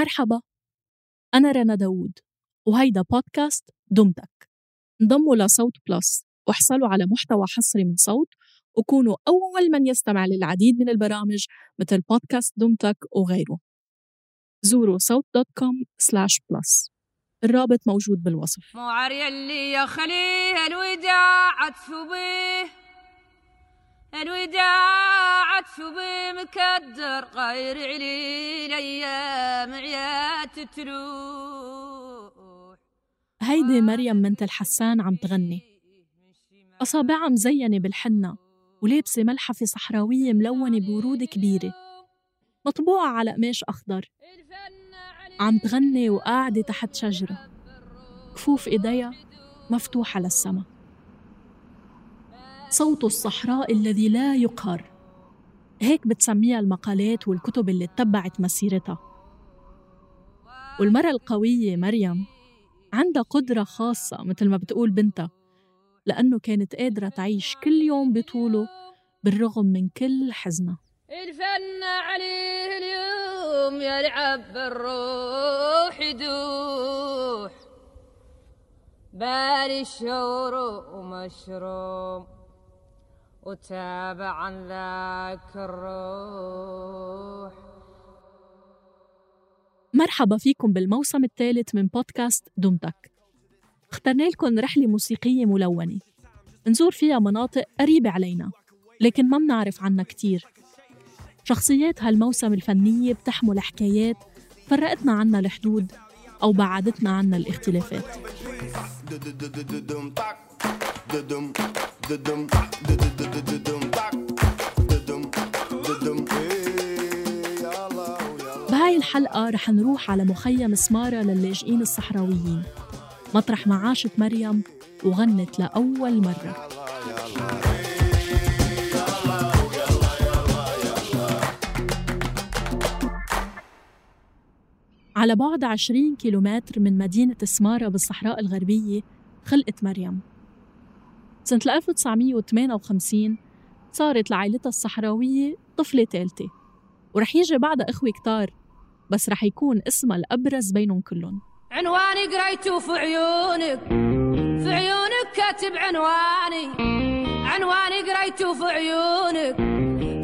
مرحبا أنا رنا داوود وهيدا بودكاست دمتك. انضموا لصوت بلس واحصلوا على محتوى حصري من صوت وكونوا أول من يستمع للعديد من البرامج مثل بودكاست دمتك وغيره. زوروا صوت dot com slash plus الرابط موجود بالوصف. موعر يلي يا خليه الوداع به الوداع به مكدر غير علي الأيام عيات تروح. هيدي مريم بنت الحسان عم تغني. أصابعها مزينة بالحنة ولابسة ملحفة صحراوية ملونة بورود كبيرة. مطبوعة على قماش أخضر. عم تغني وقاعدة تحت شجرة. كفوف إيديها مفتوحة للسما صوت الصحراء الذي لا يقهر. هيك بتسميها المقالات والكتب اللي اتبعت مسيرتها. والمرة القوية مريم عندها قدرة خاصة مثل ما بتقول بنتها لأنه كانت قادرة تعيش كل يوم بطوله بالرغم من كل حزنها. الفن عليه اليوم يلعب بالروح يدوح بالي الشور ومشروم. وتابع ذاك الروح مرحبا فيكم بالموسم الثالث من بودكاست دمتك اخترنا لكم رحلة موسيقية ملونة نزور فيها مناطق قريبة علينا لكن ما بنعرف عنها كتير شخصيات هالموسم الفنية بتحمل حكايات فرقتنا عنا الحدود أو بعدتنا عنا الاختلافات بهاي الحلقة رح نروح على مخيم سمارة للاجئين الصحراويين. مطرح ما عاشت مريم وغنت لأول مرة. على بعد 20 كيلومتر من مدينة سمارة بالصحراء الغربية خلقت مريم. سنة 1958 صارت لعائلتها الصحراوية طفلة ثالثة. ورح يجي بعدها إخوة كتار بس رح يكون اسمها الأبرز بينهم كلهم. عنواني قريته في عيونك في عيونك كاتب عنواني. عنواني قريته في عيونك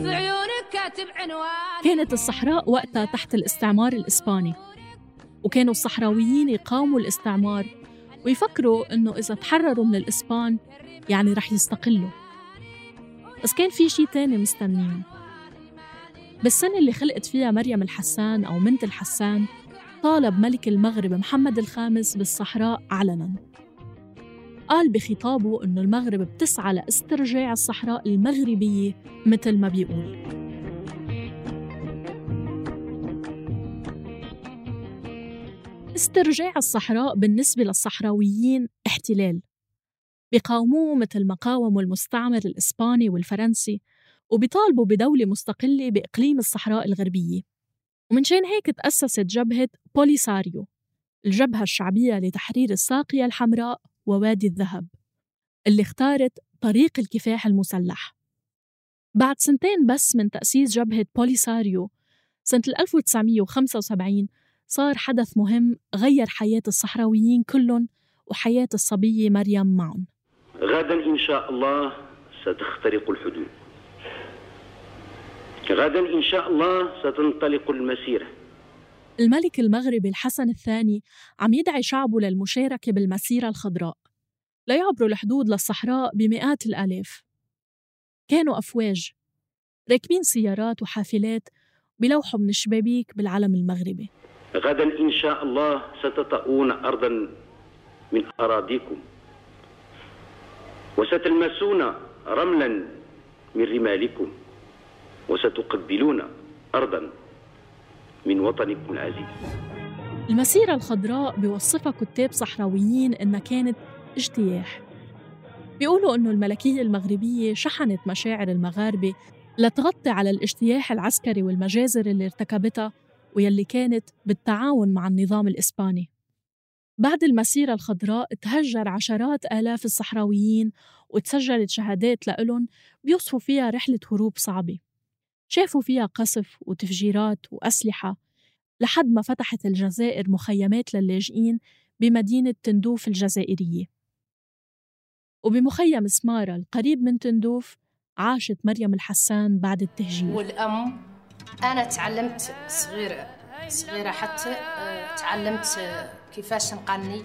في عيونك كاتب عنواني. كانت الصحراء وقتها تحت الاستعمار الإسباني وكانوا الصحراويين يقاوموا الاستعمار. ويفكروا إنه إذا تحرروا من الإسبان يعني رح يستقلوا. بس كان في شي تاني مستنين بالسنة اللي خلقت فيها مريم الحسان أو منت الحسان طالب ملك المغرب محمد الخامس بالصحراء علنا. قال بخطابه أنه المغرب بتسعى لاسترجاع الصحراء المغربية مثل ما بيقول. استرجاع الصحراء بالنسبة للصحراويين احتلال. بيقاوموه مثل ما قاوموا المستعمر الإسباني والفرنسي وبيطالبوا بدولة مستقلة بإقليم الصحراء الغربية. ومنشان هيك تأسست جبهة بوليساريو الجبهة الشعبية لتحرير الساقية الحمراء ووادي الذهب اللي اختارت طريق الكفاح المسلح. بعد سنتين بس من تأسيس جبهة بوليساريو سنة 1975 صار حدث مهم غير حياة الصحراويين كلهم وحياة الصبية مريم معهم. غدا إن شاء الله ستخترق الحدود. غدا إن شاء الله ستنطلق المسيرة. الملك المغربي الحسن الثاني عم يدعي شعبه للمشاركة بالمسيرة الخضراء. ليعبروا الحدود للصحراء بمئات الآلاف. كانوا أفواج راكبين سيارات وحافلات بلوحوا من الشبابيك بالعلم المغربي. غدا إن شاء الله ستطؤون أرضا من أراضيكم. وستلمسون رملا من رمالكم. وستقبلون أرضا من وطنكم العزيز. المسيرة الخضراء بيوصفها كتاب صحراويين إنها كانت اجتياح. بيقولوا إنه الملكية المغربية شحنت مشاعر المغاربة لتغطي على الاجتياح العسكري والمجازر اللي ارتكبتها ويلي كانت بالتعاون مع النظام الإسباني. بعد المسيرة الخضراء تهجر عشرات آلاف الصحراويين وتسجلت شهادات لإلهم بيوصفوا فيها رحلة هروب صعبة. شافوا فيها قصف وتفجيرات وأسلحة لحد ما فتحت الجزائر مخيمات للاجئين بمدينة تندوف الجزائرية. وبمخيم سمارة القريب من تندوف عاشت مريم الحسان بعد التهجير. والأم أنا تعلمت صغيرة صغيرة حتى آه، تعلمت كيفاش نقني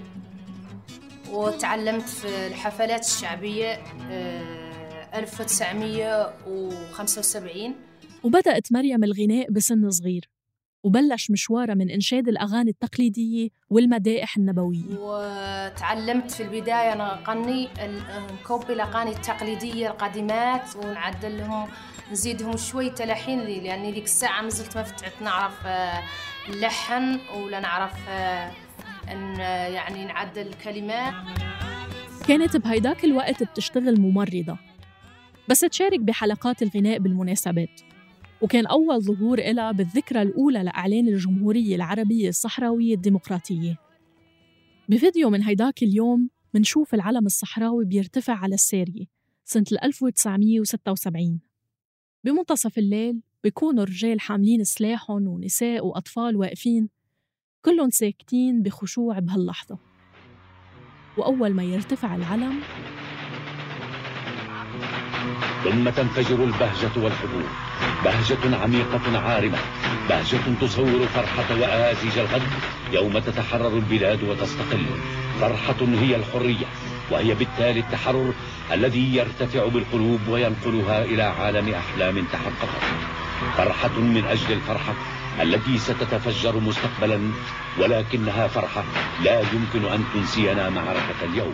وتعلمت في الحفلات الشعبية 1975 آه، وبدأت مريم الغناء بسن صغير. وبلش مشوارها من إنشاد الأغاني التقليدية والمدائح النبوية. وتعلمت في البداية أنا أغني نكوبي الأغاني التقليدية القديمات ونعدل لهم نزيدهم شوي تلحين لي لأني ديك الساعة مازلت ما فتحت نعرف اللحن ولا نعرف أن يعني نعدل الكلمات كانت بهيداك الوقت بتشتغل ممرضة. بس تشارك بحلقات الغناء بالمناسبات. وكان أول ظهور إلها بالذكرى الأولى لإعلان الجمهورية العربية الصحراوية الديمقراطية. بفيديو من هيداك اليوم منشوف العلم الصحراوي بيرتفع على السارية سنة 1976 بمنتصف الليل بيكونوا الرجال حاملين سلاحهم ونساء وأطفال واقفين كلهم ساكتين بخشوع بهاللحظة. وأول ما يرتفع العلم ثم تنفجر البهجة والحبور بهجة عميقة عارمة. بهجة تصور فرحة وآزج الغد. يوم تتحرر البلاد وتستقل. فرحة هي الحرية. وهي بالتالي التحرر الذي يرتفع بالقلوب وينقلها إلى عالم أحلام تحققت. فرحة من أجل الفرحة التي ستتفجر مستقبلا. ولكنها فرحة لا يمكن أن تنسينا معركة اليوم.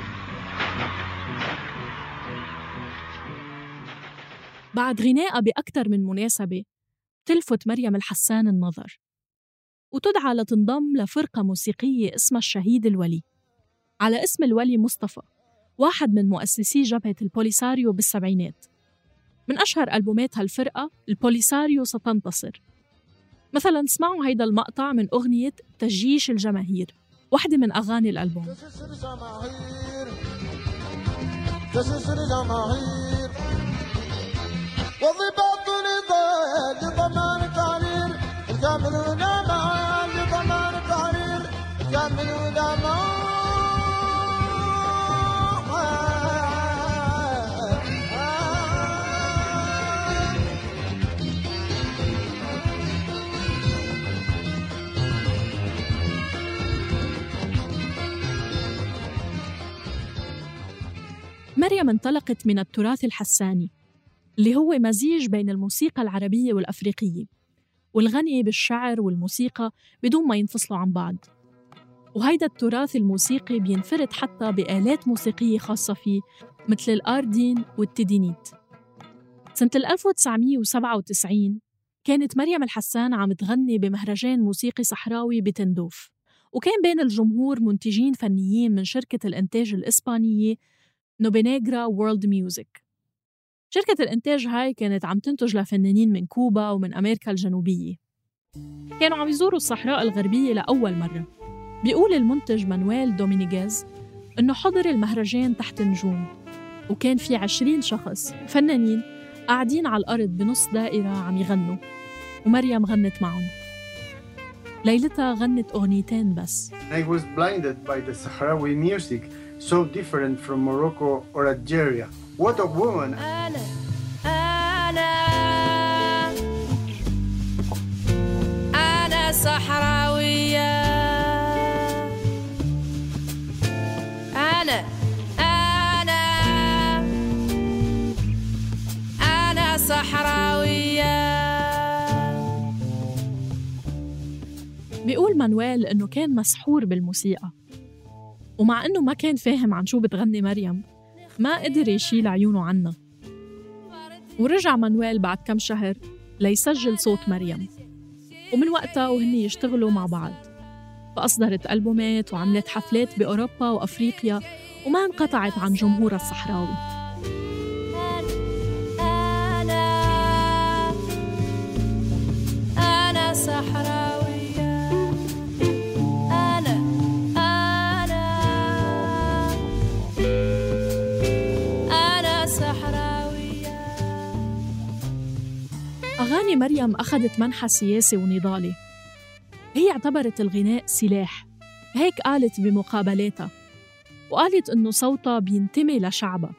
بعد غنائها بأكثر من مناسبة تلفت مريم الحسان النظر وتدعى لتنضم لفرقة موسيقية اسمها الشهيد الولي. على اسم الولي مصطفى واحد من مؤسسي جبهة البوليساريو بالسبعينات. من أشهر ألبومات هالفرقة البوليساريو ستنتصر. مثلا اسمعوا هيدا المقطع من أغنية تجيش الجماهير واحدة من أغاني الألبوم. تجيش الجماهير. وضباط نضال لضمان معا لضمان مريم انطلقت من التراث الحساني. اللي هو مزيج بين الموسيقى العربية والأفريقية والغني بالشعر والموسيقى بدون ما ينفصلوا عن بعض. وهيدا التراث الموسيقي بينفرد حتى بآلات موسيقية خاصة فيه مثل الآردين والتدينيت. سنة 1997 كانت مريم الحسان عم تغني بمهرجان موسيقي صحراوي بتندوف. وكان بين الجمهور منتجين فنيين من شركة الإنتاج الإسبانية Nubenegra World Music شركة الإنتاج هاي كانت عم تنتج لفنانين من كوبا ومن أمريكا الجنوبية. كانوا عم يزوروا الصحراء الغربية لأول مرة. بيقول المنتج مانويل دومينيغيز إنه حضر المهرجان تحت نجوم وكان في عشرين شخص فنانين قاعدين على الأرض بنص دائرة عم يغنوا ومريم غنت معهم. ليلتها غنت أغنيتين بس. I was blinded by the Sahrawi music. So different from Morocco or Algeria. What a woman. أنا أنا أنا صحراوية أنا أنا أنا صحراوية بيقول مانويل إنه كان مسحور بالموسيقى. ومع إنه ما كان فاهم عن شو بتغني مريم ما قدر يشيل عيونه عنا. ورجع مانويل بعد كم شهر ليسجل صوت مريم. ومن وقتها وهن يشتغلوا مع بعض. فأصدرت ألبومات وعملت حفلات بأوروبا وأفريقيا وما انقطعت عن جمهورها الصحراوي. أغاني مريم أخذت منحى سياسي ونضالي. هي اعتبرت الغناء سلاح. هيك قالت بمقابلاتها. وقالت إنه صوتها بينتمي لشعبها.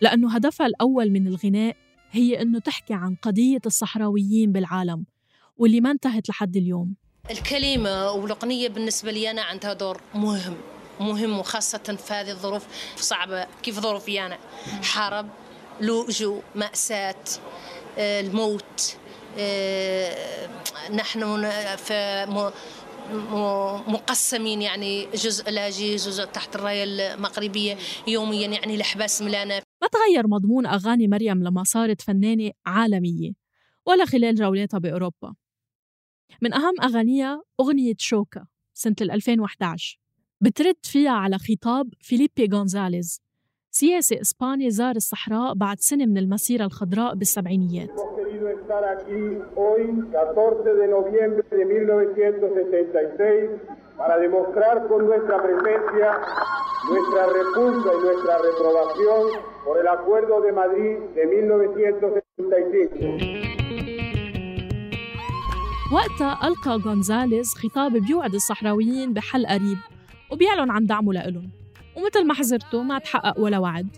لأنه هدفها الأول من الغناء هي إنه تحكي عن قضية الصحراويين بالعالم واللي ما انتهت لحد اليوم. الكلمة والأغنية بالنسبة لي أنا عندها دور مهم مهم وخاصة في هذه الظروف صعبة. كيف ظروفي أنا؟ حرب لوجو مأساة. الموت آه، نحن في مقسمين يعني جزء لاجئ جزء تحت الراية المغربية يوميا يعني الحباس ملانا. ما تغير مضمون أغاني مريم لما صارت فنانة عالمية ولا خلال جولاتها بأوروبا. من أهم أغانيها أغنية شوكا سنة 2011 بترد فيها على خطاب فيليبي غونزاليز. سياسي إسباني زار الصحراء بعد سنة من المسيرة الخضراء بالسبعينيات estar aquí hoy, 14 de noviembre de 1976, para demostrar con nuestra presencia nuestra repulsa y nuestra reprobación por el Acuerdo de Madrid de 1975. وقتها ألقى غونزاليز خطاب بيوعد الصحراويين بحل قريب وبيعلن عن دعمه لإلهم ومثل ما حزرته ما تحقق ولا وعد.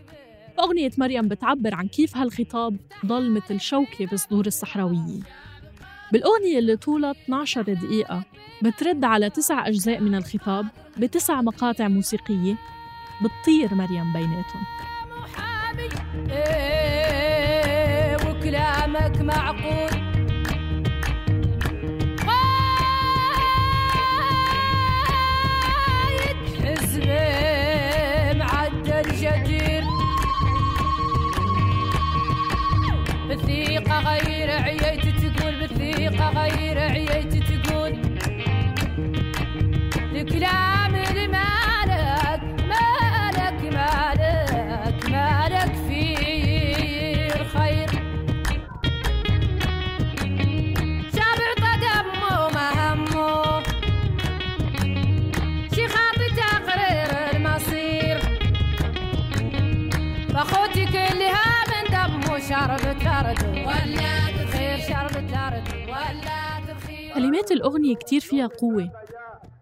فأغنية مريم بتعبر عن كيف هالخطاب ضل مثل شوكة بصدور الصحراويين. بالأغنية اللي طولها 12 دقيقة بترد على تسع أجزاء من الخطاب بتسع مقاطع موسيقية بتطير مريم بيناتهم. إيه وكلامك معقول. فاخوتي كلها من دمه شربت كلمات الأغنية كتير فيها قوة.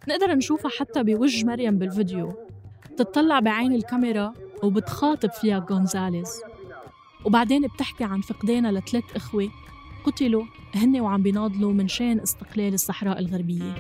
نقدر نشوفها حتى بوجه مريم بالفيديو. بتطلع بعين الكاميرا وبتخاطب فيها غونزاليز. وبعدين بتحكي عن فقدانها لثلاث إخوة. قتلوا هن وعم بيناضلوا من شان استقلال الصحراء الغربية.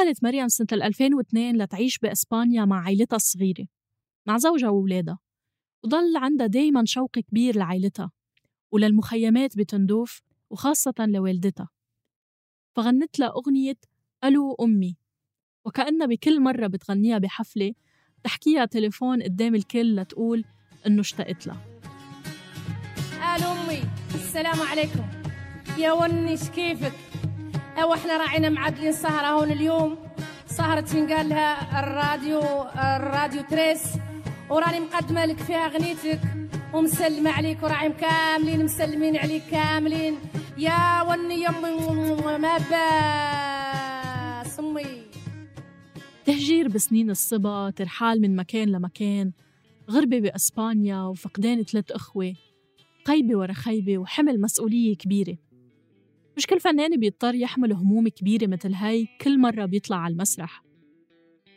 انتقلت مريم سنة 2002 لتعيش بإسبانيا مع عائلتها الصغيرة مع زوجها وولادها وضل عندها دايما شوق كبير لعائلتها وللمخيمات بتندوف وخاصة لوالدتها. فغنت لها أغنية ألو أمي وكأنها بكل مرة بتغنيها بحفلة تحكيها تليفون قدام الكل لتقول إنه اشتقت لها. ألو أمي السلام عليكم. يا ونش كيفك؟ وإحنا راعينا معدلين سهرة هون اليوم. سهرة تنقال لها الراديو الراديو تريس. وراني مقدمة لك فيها أغنيتك. ومسلمة عليك وراعي كاملين مسلمين عليك كاملين. يا وني يمي ما سمي. تهجير بسنين الصبا ترحال من مكان لمكان. غربة بأسبانيا وفقدان ثلاث أخوة. خيبة ورا خيبة وحمل مسؤولية كبيرة. مش كل فنان بيضطر يحمل هموم كبيرة مثل هاي كل مرة بيطلع على المسرح.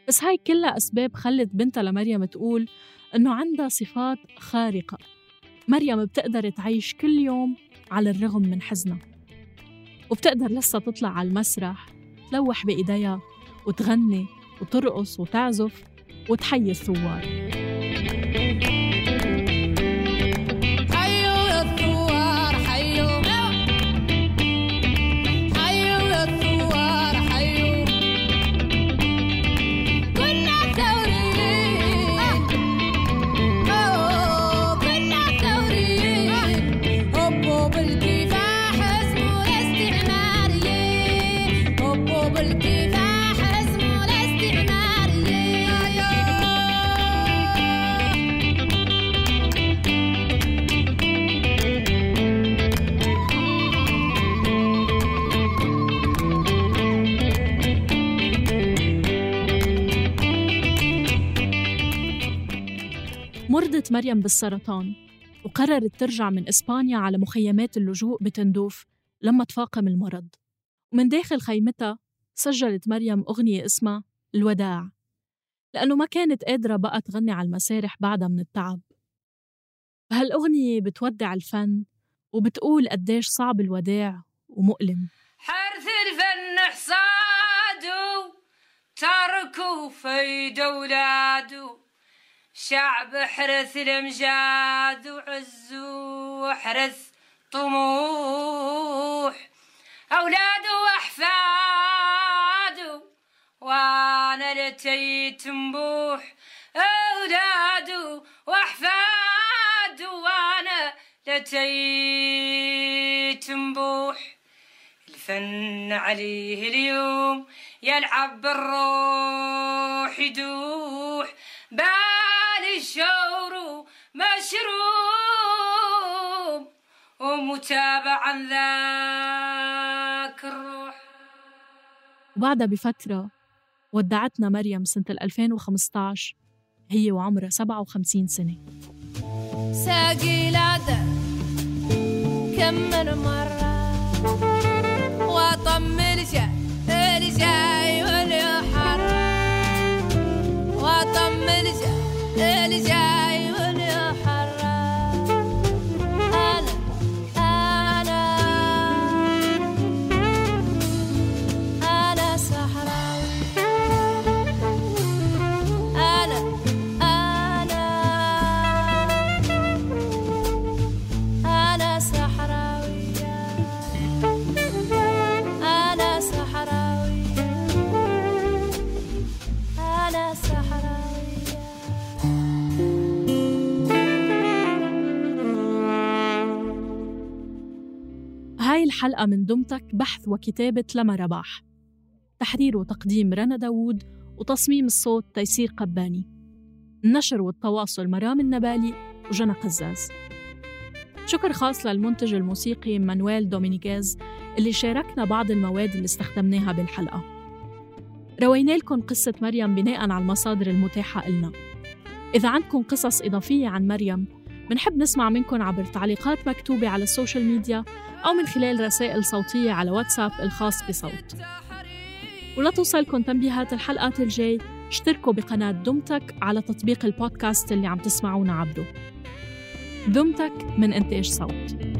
بس هاي كلها أسباب خلت بنتها لمريم تقول إنه عندها صفات خارقة. مريم بتقدر تعيش كل يوم على الرغم من حزنها. وبتقدر لسه تطلع على المسرح تلوح بإيديها وتغني وترقص وتعزف وتحيي الثوار. مرضت مريم بالسرطان وقررت ترجع من إسبانيا على مخيمات اللجوء بتندوف لما تفاقم المرض. ومن داخل خيمتها سجلت مريم أغنية اسمها الوداع لأنه ما كانت قادرة بقى تغني على المسارح بعدها من التعب. بهالأغنية بتودع الفن وبتقول قديش صعب الوداع ومؤلم. حرث الفن حصادو تركوا في أولادو شعب حرث الأمجاد وعزو وحرث طموح. أولاد وأحفاد وأنا لتيت مبوح أولاد وأحفاد وأنا لتيت مبوح. الفن عليه اليوم يلعب بالروح يدوح. بال الشور مشروب ومتابعا ذاك الروح. وبعدها بفترة ودعتنا مريم سنة 2015 هي وعمرها 57 سنة. ساقي لاده كم من مرة الحلقة من دمتك بحث وكتابة لما رباح. تحرير وتقديم رنا داوود وتصميم الصوت تيسير قباني. النشر والتواصل مرام النبالي وجنى قزاز. شكر خاص للمنتج الموسيقي مانويل دومينيغيز اللي شاركنا بعض المواد اللي استخدمناها بالحلقة. روينا لكم قصة مريم بناء على المصادر المتاحة إلنا. إذا عندكم قصص إضافية عن مريم منحب نسمع منكم عبر تعليقات مكتوبة على ال social media أو من خلال رسائل صوتية على واتساب الخاص بصوت. ولتوصلكم تنبيهات الحلقات الجاي. اشتركوا بقناة دمتك على تطبيق البودكاست اللي عم تسمعونا عبره. دمتك من إنتاج صوت.